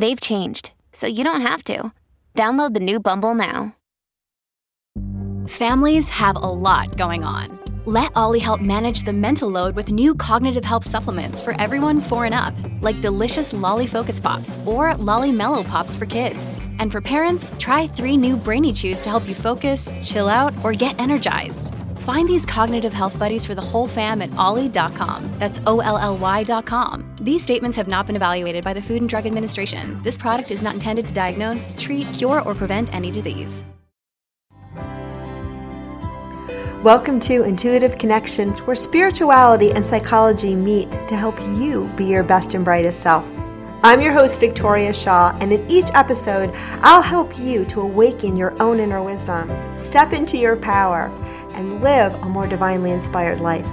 They've changed, so you don't have to. Download the new Bumble now. Families have a lot going on. Let OLLY help manage the mental load with new cognitive help supplements for everyone four and up, like delicious Lolly Focus Pops or Lolly Mellow Pops for kids. And for parents, try three new Brainy Chews to help you focus, chill out, or get energized. Find these cognitive health buddies for the whole fam at olly.com. That's O L L Y.com. These statements have not been evaluated by the Food and Drug Administration. This product is not intended to diagnose, treat, cure, or prevent any disease. Welcome to Intuitive Connections, where spirituality and psychology meet to help you be your best and brightest self. I'm your host, Victoria Shaw, and in each episode, I'll help you to awaken your own inner wisdom, step into your power, and live a more divinely inspired life.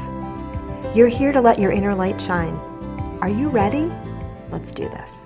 You're here to let your inner light shine. Are you ready? Let's do this.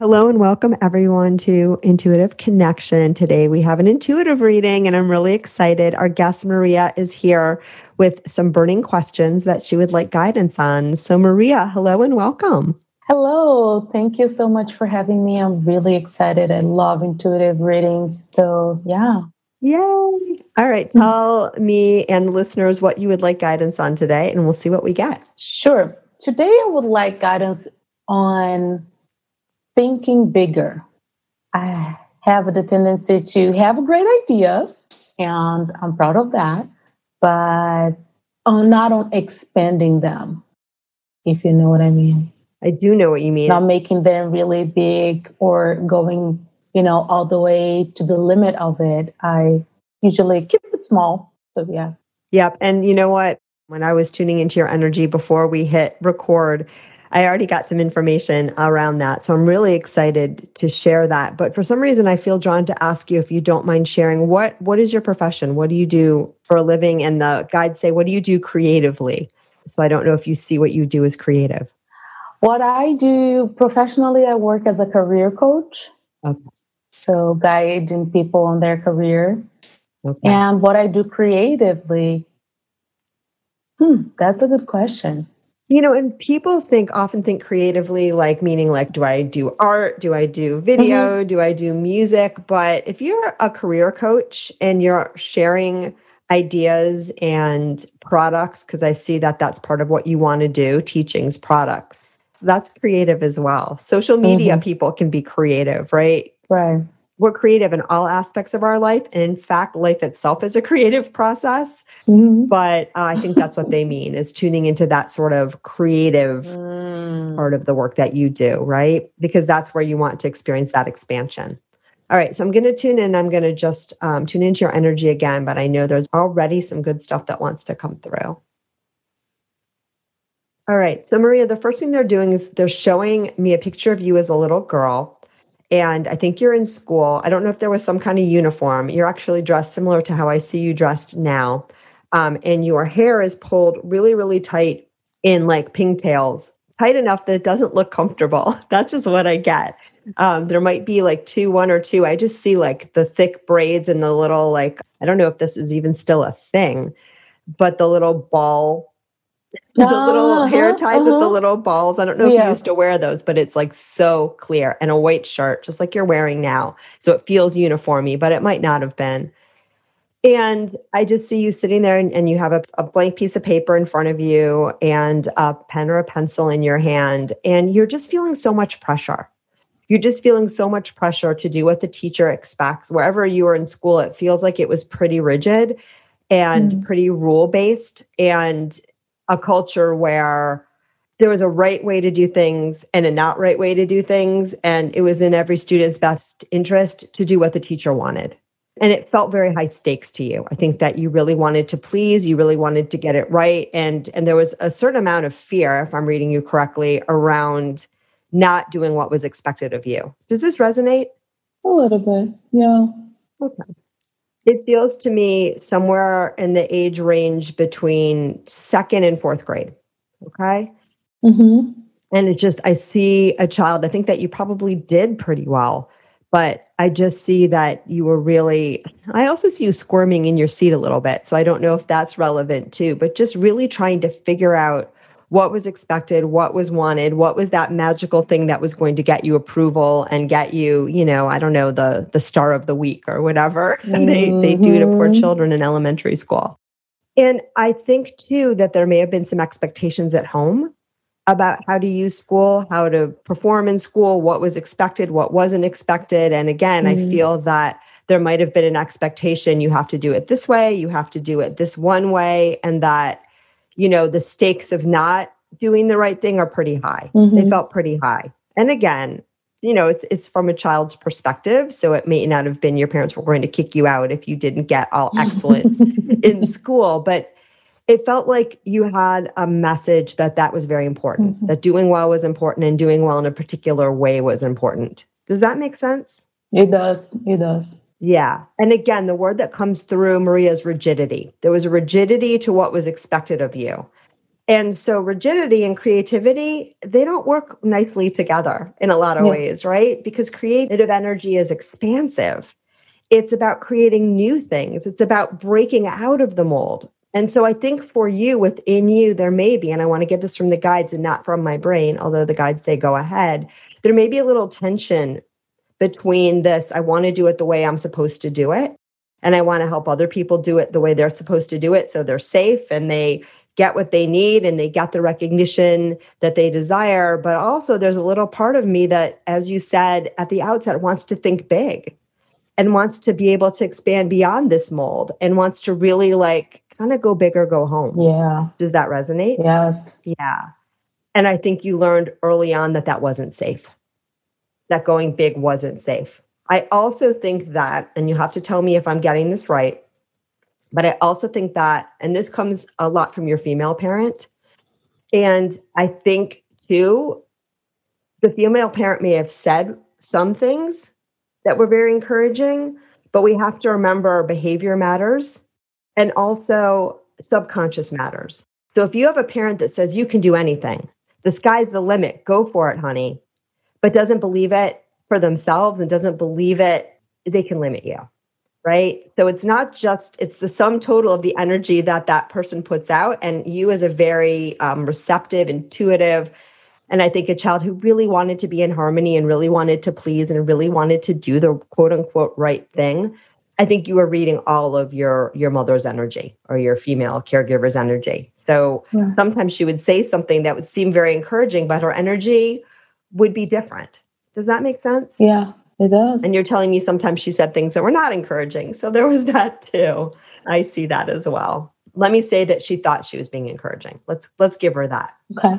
Hello and welcome everyone to Intuitive Connection. Today we have an intuitive reading and I'm really excited. Our guest Maria is here with some burning questions that she would like guidance on. So Maria, hello and welcome. Hello. Thank you so much for having me. I'm really excited. I love intuitive readings. So, yeah. Yay. All right. Tell me and listeners what you would like guidance on today, and we'll see what we get. Sure. Today, I would like guidance on thinking bigger. I have the tendency to have great ideas, and I'm proud of that, but I'm not on expanding them, if you know what I mean. I do know what you mean. Not making them really big or going, you know, all the way to the limit of it. I usually keep it small. So, yeah. Yep. And you know what? When I was tuning into your energy before we hit record, I already got some information around that. So I'm really excited to share that. But for some reason I feel drawn to ask you if you don't mind sharing what what is your profession? What do you do for a living? And the guides say, what do you do creatively? So I don't know if you see what you do as creative. What I do professionally, I work as a career coach. Okay. So guiding people on their career. Okay. And what I do creatively, hmm, that's a good question. You know, and people think often think creatively, like meaning like, do I do art? Do I do video? Mm-hmm. Do I do music? But if you're a career coach and you're sharing ideas and products, because I see that that's part of what you want to do, teachings, products, so that's creative as well. Social media mm-hmm. people can be creative, right? Right we're creative in all aspects of our life. And in fact, life itself is a creative process. Mm-hmm. But uh, I think that's what they mean is tuning into that sort of creative mm. part of the work that you do, right? Because that's where you want to experience that expansion. All right, so I'm going to tune in. I'm going to just um, tune into your energy again, but I know there's already some good stuff that wants to come through. All right, so Maria, the first thing they're doing is they're showing me a picture of you as a little girl and I think you're in school. I don't know if there was some kind of uniform. You're actually dressed similar to how I see you dressed now. Um, and your hair is pulled really, really tight in like pigtails, tight enough that it doesn't look comfortable. That's just what I get. Um, there might be like two, one or two. I just see like the thick braids and the little, like, I don't know if this is even still a thing, but the little ball the little uh-huh, hair ties uh-huh. with the uh-huh. little balls. I don't know if yeah. you used to wear those, but it's like so clear and a white shirt, just like you're wearing now. So it feels uniformy, but it might not have been. And I just see you sitting there and, and you have a, a, blank piece of paper in front of you and a pen or a pencil in your hand. And you're just feeling so much pressure. You're just feeling so much pressure to do what the teacher expects. Wherever you were in school, it feels like it was pretty rigid and mm. pretty rule based. And a culture where there was a right way to do things and a not right way to do things. And it was in every student's best interest to do what the teacher wanted. And it felt very high stakes to you. I think that you really wanted to please, you really wanted to get it right. And, and there was a certain amount of fear, if I'm reading you correctly, around not doing what was expected of you. Does this resonate? A little bit, yeah. Okay. It feels to me somewhere in the age range between second and fourth grade. Okay. Mm-hmm. And it's just, I see a child, I think that you probably did pretty well, but I just see that you were really, I also see you squirming in your seat a little bit. So I don't know if that's relevant too, but just really trying to figure out what was expected, what was wanted, what was that magical thing that was going to get you approval and get you, you know, I don't know, the the star of the week or whatever mm-hmm. they they do to poor mm-hmm. children in elementary school. And I think too that there may have been some expectations at home about how to use school, how to perform in school, what was expected, what wasn't expected. And again, mm-hmm. I feel that there might have been an expectation you have to do it this way, you have to do it this one way, and that, you know, the stakes of not doing the right thing are pretty high. Mm-hmm. They felt pretty high. And again, you know, it's it's from a child's perspective. So it may not have been your parents were going to kick you out if you didn't get all excellence in school, but it felt like you had a message that that was very important mm-hmm. that doing well was important and doing well in a particular way was important does that make sense it does it does yeah. And again the word that comes through maria's rigidity. There was a rigidity to what was expected of you. And so rigidity and creativity they don't work nicely together in a lot of yeah. ways right? Because creative energy is expansive. It's about creating new things. It's about breaking out of the mold. And so I think for you, within you, there may be, and I want to get this from the guides and not from my brain, although the guides say go ahead, there may be a little tension between this I want to do it the way I'm supposed to do it. And I want to help other people do it the way they're supposed to do it so they're safe and they get what they need and they get the recognition that they desire. But also, there's a little part of me that, as you said at the outset, wants to think big and wants to be able to expand beyond this mold and wants to really like kind of go big or go home. Yeah. Does that resonate? Yes. Yeah. And I think you learned early on that that wasn't safe, that going big wasn't safe. I also think that, and you have to tell me if I'm getting this right, but I also think that, and this comes a lot from your female parent. And I think too, the female parent may have said some things that were very encouraging, but we have to remember our behavior matters and also, subconscious matters. So if you have a parent that says you can do anything, the sky's the limit, go for it, honey, but doesn't believe it for themselves and doesn't believe it, they can limit you. Right. So it's not just, it's the sum total of the energy that that person puts out. And you, as a very um, receptive, intuitive, and I think a child who really wanted to be in harmony and really wanted to please and really wanted to do the quote unquote right thing I think you were reading all of your your mother's energy or your female caregiver's energy. So yeah. sometimes she would say something that would seem very encouraging, but her energy would be different. Does that make sense? Yeah, it does. And you're telling me sometimes she said things that were not encouraging. So there was that too. I see that as well. Let me say that she thought she was being encouraging. Let's let's give her that. Okay.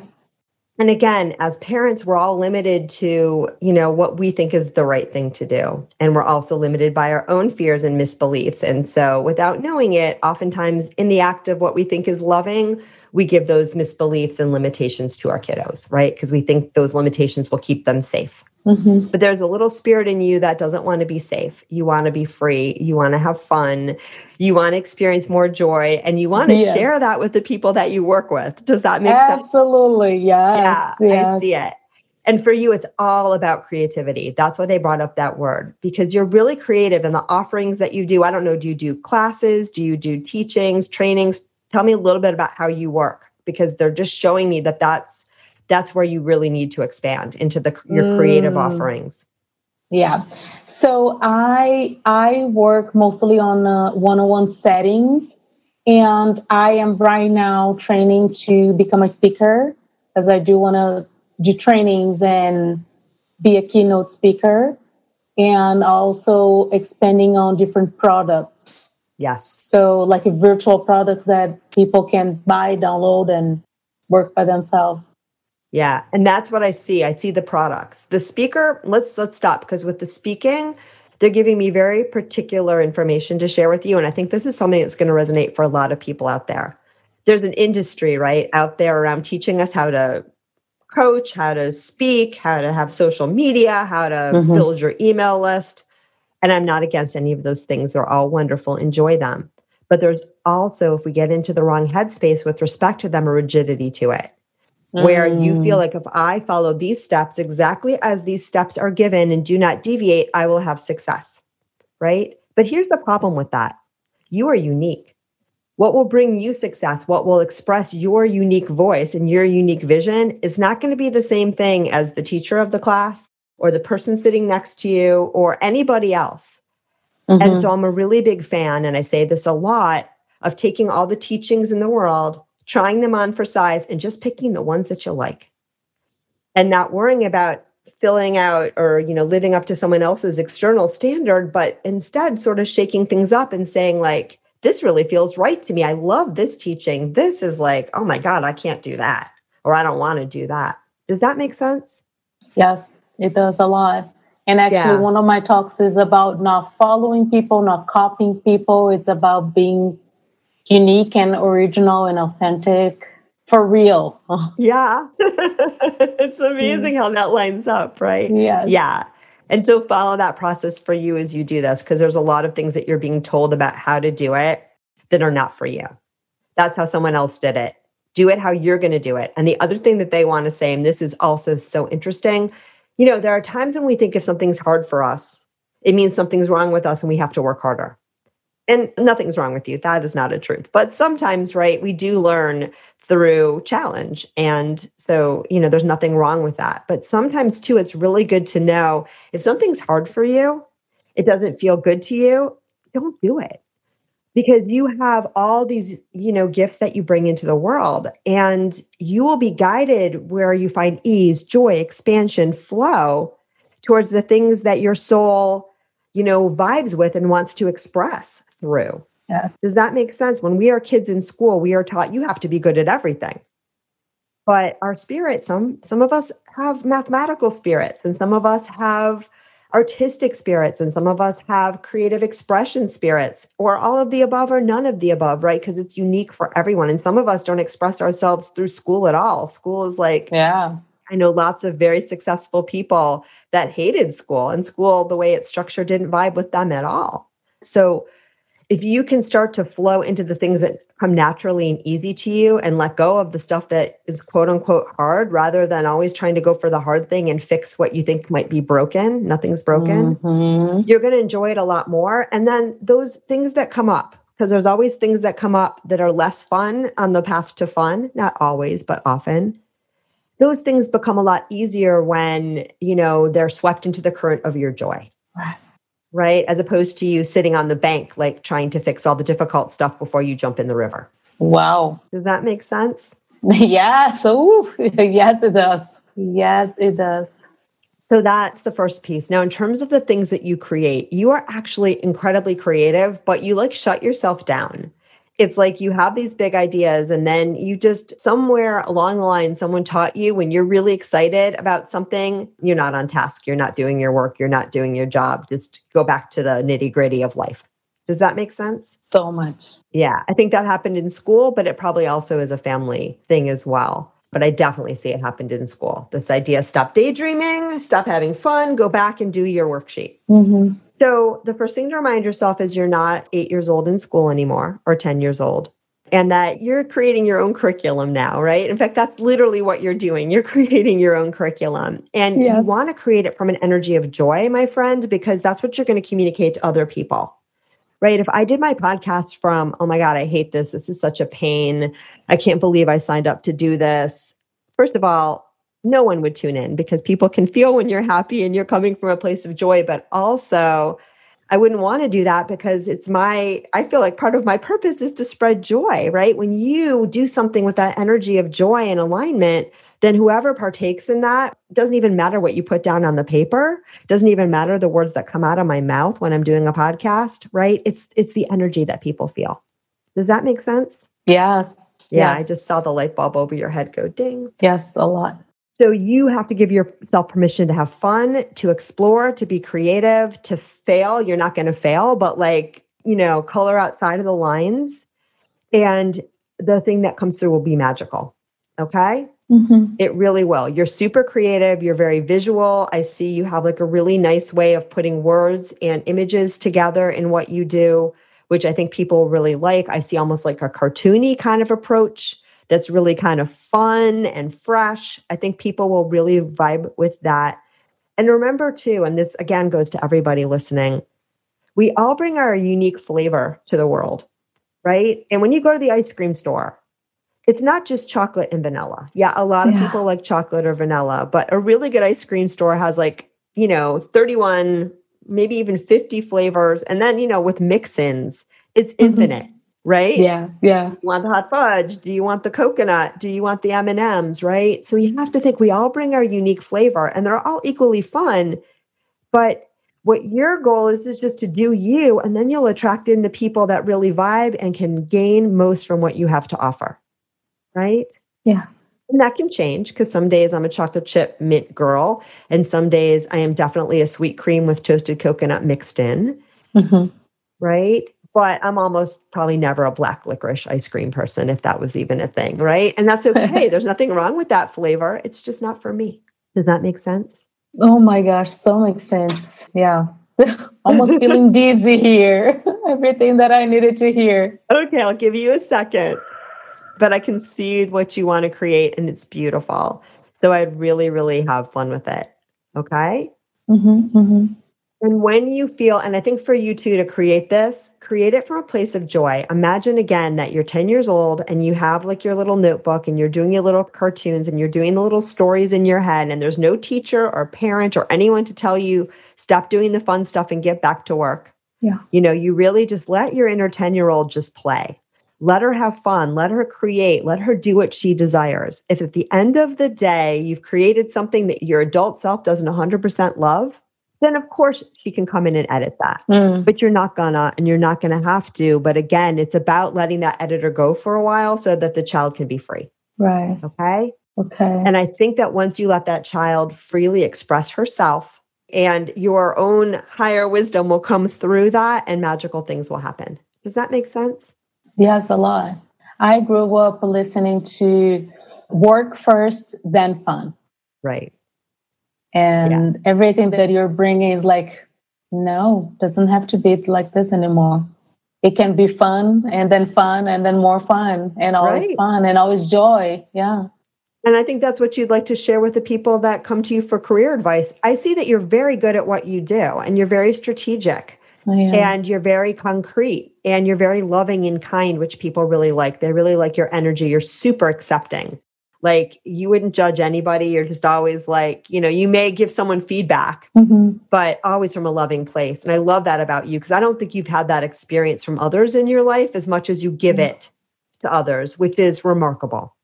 And again, as parents, we're all limited to, you know, what we think is the right thing to do. And we're also limited by our own fears and misbeliefs. And so without knowing it, oftentimes in the act of what we think is loving, we give those misbeliefs and limitations to our kiddos, right? Because we think those limitations will keep them safe. Mm-hmm. But there's a little spirit in you that doesn't want to be safe. You want to be free. You want to have fun. You want to experience more joy and you want to share that with the people that you work with. Does that make Absolutely, sense? Absolutely. Yes. Yeah, yes. I see it. And for you, it's all about creativity. That's why they brought up that word because you're really creative in the offerings that you do. I don't know, do you do classes? Do you do teachings, trainings? Tell me a little bit about how you work because they're just showing me that that's that's where you really need to expand into the your creative mm. offerings. Yeah. So i i work mostly on uh, one-on-one settings and i am right now training to become a speaker as i do want to do trainings and be a keynote speaker and also expanding on different products yes so like virtual products that people can buy download and work by themselves yeah, and that's what I see. I see the products. The speaker, let's let's stop because with the speaking, they're giving me very particular information to share with you and I think this is something that's going to resonate for a lot of people out there. There's an industry, right, out there around teaching us how to coach, how to speak, how to have social media, how to mm-hmm. build your email list. And I'm not against any of those things. They're all wonderful. Enjoy them. But there's also, if we get into the wrong headspace with respect to them, a rigidity to it, mm. where you feel mm. like if I follow these steps exactly as these steps are given and do not deviate, I will have success. Right. But here's the problem with that you are unique. What will bring you success, what will express your unique voice and your unique vision is not going to be the same thing as the teacher of the class or the person sitting next to you or anybody else. Mm-hmm. And so I'm a really big fan, and I say this a lot of taking all the teachings in the world, trying them on for size, and just picking the ones that you like. And not worrying about filling out or you know living up to someone else's external standard but instead sort of shaking things up and saying like this really feels right to me i love this teaching this is like oh my god i can't do that or i don't want to do that does that make sense yes it does a lot and actually, yeah. one of my talks is about not following people, not copying people. It's about being unique and original and authentic for real. yeah. it's amazing mm. how that lines up, right? Yeah. Yeah. And so follow that process for you as you do this, because there's a lot of things that you're being told about how to do it that are not for you. That's how someone else did it. Do it how you're going to do it. And the other thing that they want to say, and this is also so interesting, you know, there are times when we think if something's hard for us, it means something's wrong with us and we have to work harder. And nothing's wrong with you. That is not a truth. But sometimes, right, we do learn through challenge. And so, you know, there's nothing wrong with that. But sometimes, too, it's really good to know if something's hard for you, it doesn't feel good to you, don't do it because you have all these you know gifts that you bring into the world and you will be guided where you find ease joy expansion flow towards the things that your soul you know vibes with and wants to express through. Yes. Does that make sense? When we are kids in school we are taught you have to be good at everything. But our spirit some some of us have mathematical spirits and some of us have artistic spirits and some of us have creative expression spirits or all of the above or none of the above right? Because it's unique for everyone and some of us don't express ourselves through school at all. School is like yeah. I know lots of very successful people that hated school and school the way it's structured didn't vibe with them at all. So if you can start to flow into the things that come naturally and easy to you and let go of the stuff that is quote unquote hard rather than always trying to go for the hard thing and fix what you think might be broken. Nothing's broken. Mm-hmm. You're going to enjoy it a lot more. And then those things that come up, because there's always things that come up that are less fun on the path to fun, not always, but often. Those things become a lot easier when, you know, they're swept into the current of your joy. Right right? As opposed to you sitting on the bank, like trying to fix all the difficult stuff before you jump in the river. Wow. Does that make sense? yes. Oh, yes, it does. Yes, it does. So that's the first piece. Now, in terms of the things that you create, you are actually incredibly creative, but you like shut yourself down it's like you have these big ideas and then you just somewhere along the line someone taught you when you're really excited about something you're not on task you're not doing your work you're not doing your job. Just go back to the nitty gritty of life. Does that make sense? So much. Yeah i think that happened in school but it probably also is a family thing as well. But i definitely see it happened in school. This idea stop daydreaming stop having fun go back and do your worksheet. Mm-hmm. So, the first thing to remind yourself is you're not eight years old in school anymore or 10 years old, and that you're creating your own curriculum now, right? In fact, that's literally what you're doing. You're creating your own curriculum, and yes. you want to create it from an energy of joy, my friend, because that's what you're going to communicate to other people. Right. If I did my podcast from, oh my God, I hate this. This is such a pain. I can't believe I signed up to do this. First of all, no one would tune in because people can feel when you're happy and you're coming from a place of joy. But also, I wouldn't want to do that because it's my, I feel like part of my purpose is to spread joy, right? When you do something with that energy of joy and alignment, then whoever partakes in that doesn't even matter what you put down on the paper, doesn't even matter the words that come out of my mouth when I'm doing a podcast, right? It's it's the energy that people feel. Does that make sense? Yes. Yeah, yes. I just saw the light bulb over your head go ding. Yes, a lot. So you have to give yourself permission to have fun, to explore, to be creative, to fail. You're not going to fail, but like, you know, color outside of the lines. And the thing that comes through will be magical. Okay. Mm-hmm. It really will. You're super creative. You're very visual. I see you have like a really nice way of putting words and images together in what you do, which I think people really like. I see almost like a cartoony kind of approach that's really kind of fun and fresh. I think people will really vibe with that. And remember, too, and this again goes to everybody listening, we all bring our unique flavor to the world, right? And when you go to the ice cream store, it's not just chocolate and vanilla. Yeah, a lot of yeah. people like chocolate or vanilla, but a really good ice cream store has like, you know, 31, maybe even 50 flavors. And then, you know, with mix ins, it's mm-hmm. infinite, right? Yeah, yeah. You want the hot fudge? Do you want the coconut? Do you want the M&Ms, right? So you have to think we all bring our unique flavor and they're all equally fun. But what your goal is is just to do you and then you'll attract in the people that really vibe and can gain most from what you have to offer right? Yeah. And that can change because some days I'm a chocolate chip mint girl, and some days I am definitely a sweet cream with toasted coconut mixed in. Mm-hmm. Right. But I'm almost probably never a black licorice ice cream person, if that was even a thing. Right. And that's okay. There's nothing wrong with that flavor. It's just not for me. Does that make sense? Oh my gosh. So makes sense. Yeah. Almost feeling dizzy here. Everything that I needed to hear. Okay. I'll give you a second but I can see what you want to create and it's beautiful. So I'd really, really have fun with it. Okay. Mm-hmm, mm-hmm. And when you feel, and I think for you too to create this, create it from a place of joy. Imagine again that you're 10 years old and you have like your little notebook and you're doing your little cartoons and you're doing the little stories in your head, and there's no teacher or parent or anyone to tell you, stop doing the fun stuff and get back to work. Yeah. You know, you really just let your inner 10 year old just play. Let her have fun. Let her create. Let her do what she desires. If at the end of the day you've created something that your adult self doesn't 100% love, then of course she can come in and edit that. Mm. But you're not gonna, and you're not gonna have to. But again, it's about letting that editor go for a while so that the child can be free. Right. Okay. Okay. And I think that once you let that child freely express herself and your own higher wisdom will come through that and magical things will happen. Does that make sense? Yes, a lot. I grew up listening to work first, then fun. Right. And yeah. everything that you're bringing is like, no, doesn't have to be like this anymore. It can be fun and then fun and then more fun and always right. fun and always joy. Yeah. And I think that's what you'd like to share with the people that come to you for career advice. I see that you're very good at what you do and you're very strategic oh, and you're very concrete and you're very loving and kind, which people really like. They really like your energy. You're super accepting. Like you wouldn't judge anybody. You're just always like, you know, you may give someone feedback, mm-hmm. but always from a loving place. And I love that about you because I don't think you've had that experience from others in your life as much as you give mm-hmm. it to others, which is remarkable.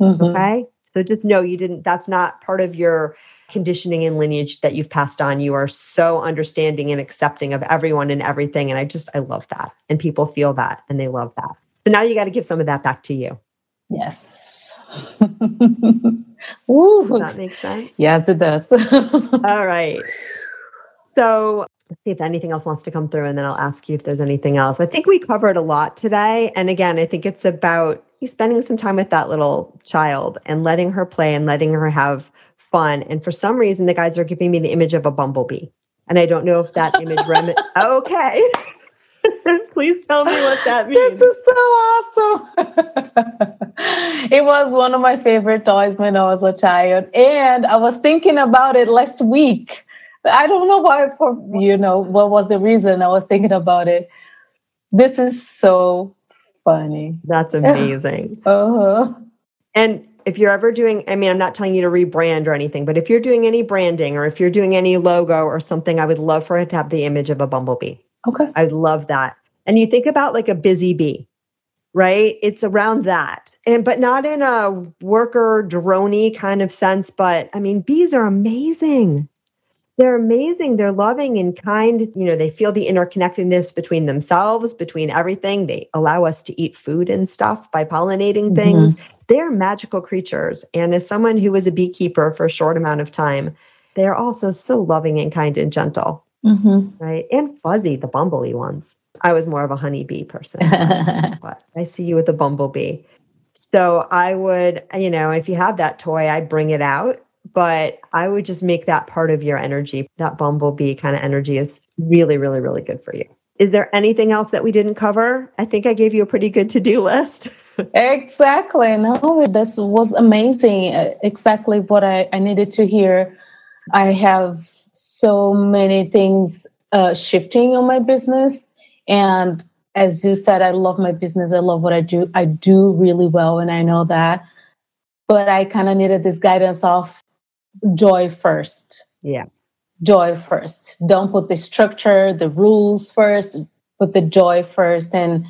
Mm-hmm. Okay. So just know you didn't, that's not part of your conditioning and lineage that you've passed on. You are so understanding and accepting of everyone and everything. And I just, I love that. And people feel that and they love that. So now you got to give some of that back to you. Yes. Ooh. Does that makes sense? Yes, it does. All right. So let's see if anything else wants to come through, and then I'll ask you if there's anything else. I think we covered a lot today. And again, I think it's about you spending some time with that little child and letting her play and letting her have fun. And for some reason, the guys are giving me the image of a bumblebee. And I don't know if that image rem- okay. Please tell me what that means. This is so awesome. it was one of my favorite toys when I was a child. And I was thinking about it last week. I don't know why for you know what was the reason I was thinking about it. This is so funny. That's amazing. uh-huh. And if you're ever doing, I mean, I'm not telling you to rebrand or anything, but if you're doing any branding or if you're doing any logo or something, I would love for it to have the image of a bumblebee. Okay. I love that. And you think about like a busy bee, right? It's around that. And but not in a worker droney kind of sense, but I mean, bees are amazing. They're amazing. They're loving and kind. You know, they feel the interconnectedness between themselves, between everything. They allow us to eat food and stuff by pollinating mm-hmm. things they're magical creatures. And as someone who was a beekeeper for a short amount of time, they're also so loving and kind and gentle, mm-hmm. right? And fuzzy, the bumblebee ones. I was more of a honeybee person, but I see you with a bumblebee. So I would, you know, if you have that toy, I'd bring it out, but I would just make that part of your energy. That bumblebee kind of energy is really, really, really good for you. Is there anything else that we didn't cover? I think I gave you a pretty good to do list. exactly. No, this was amazing. Exactly what I, I needed to hear. I have so many things uh, shifting on my business. And as you said, I love my business. I love what I do. I do really well, and I know that. But I kind of needed this guidance of joy first. Yeah. Joy first. Don't put the structure, the rules first, put the joy first and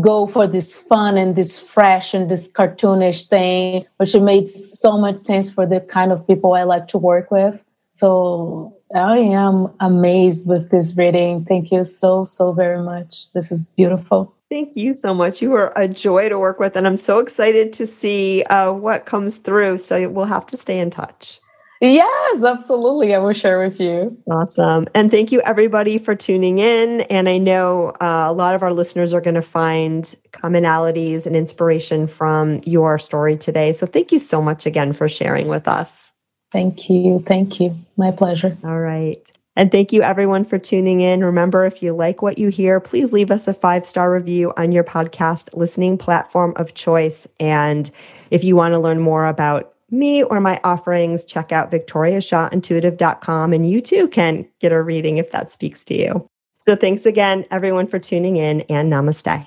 go for this fun and this fresh and this cartoonish thing, which made so much sense for the kind of people I like to work with. So I am amazed with this reading. Thank you so, so very much. This is beautiful. Thank you so much. You are a joy to work with, and I'm so excited to see uh, what comes through. So we'll have to stay in touch. Yes, absolutely. I will share with you. Awesome. And thank you, everybody, for tuning in. And I know uh, a lot of our listeners are going to find commonalities and inspiration from your story today. So thank you so much again for sharing with us. Thank you. Thank you. My pleasure. All right. And thank you, everyone, for tuning in. Remember, if you like what you hear, please leave us a five star review on your podcast listening platform of choice. And if you want to learn more about me or my offerings, check out victoriashawintuitive.com and you too can get a reading if that speaks to you. So thanks again, everyone, for tuning in and namaste.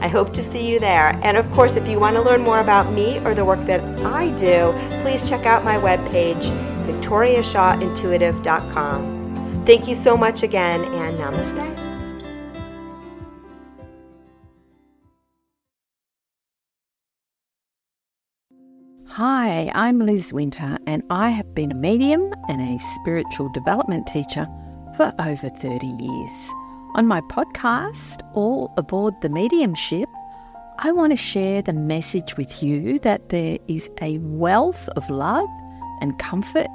I hope to see you there. And of course, if you want to learn more about me or the work that I do, please check out my webpage, victoriashawintuitive.com. Thank you so much again, and namaste. Hi, I'm Liz Winter, and I have been a medium and a spiritual development teacher for over 30 years. On my podcast, All Aboard the Mediumship, I want to share the message with you that there is a wealth of love and comfort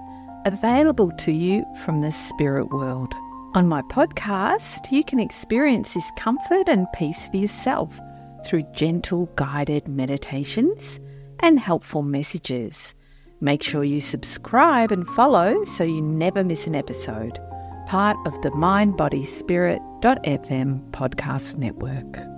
available to you from the spirit world. On my podcast, you can experience this comfort and peace for yourself through gentle guided meditations and helpful messages. Make sure you subscribe and follow so you never miss an episode. Part of the Mind Body Spirit FM podcast network.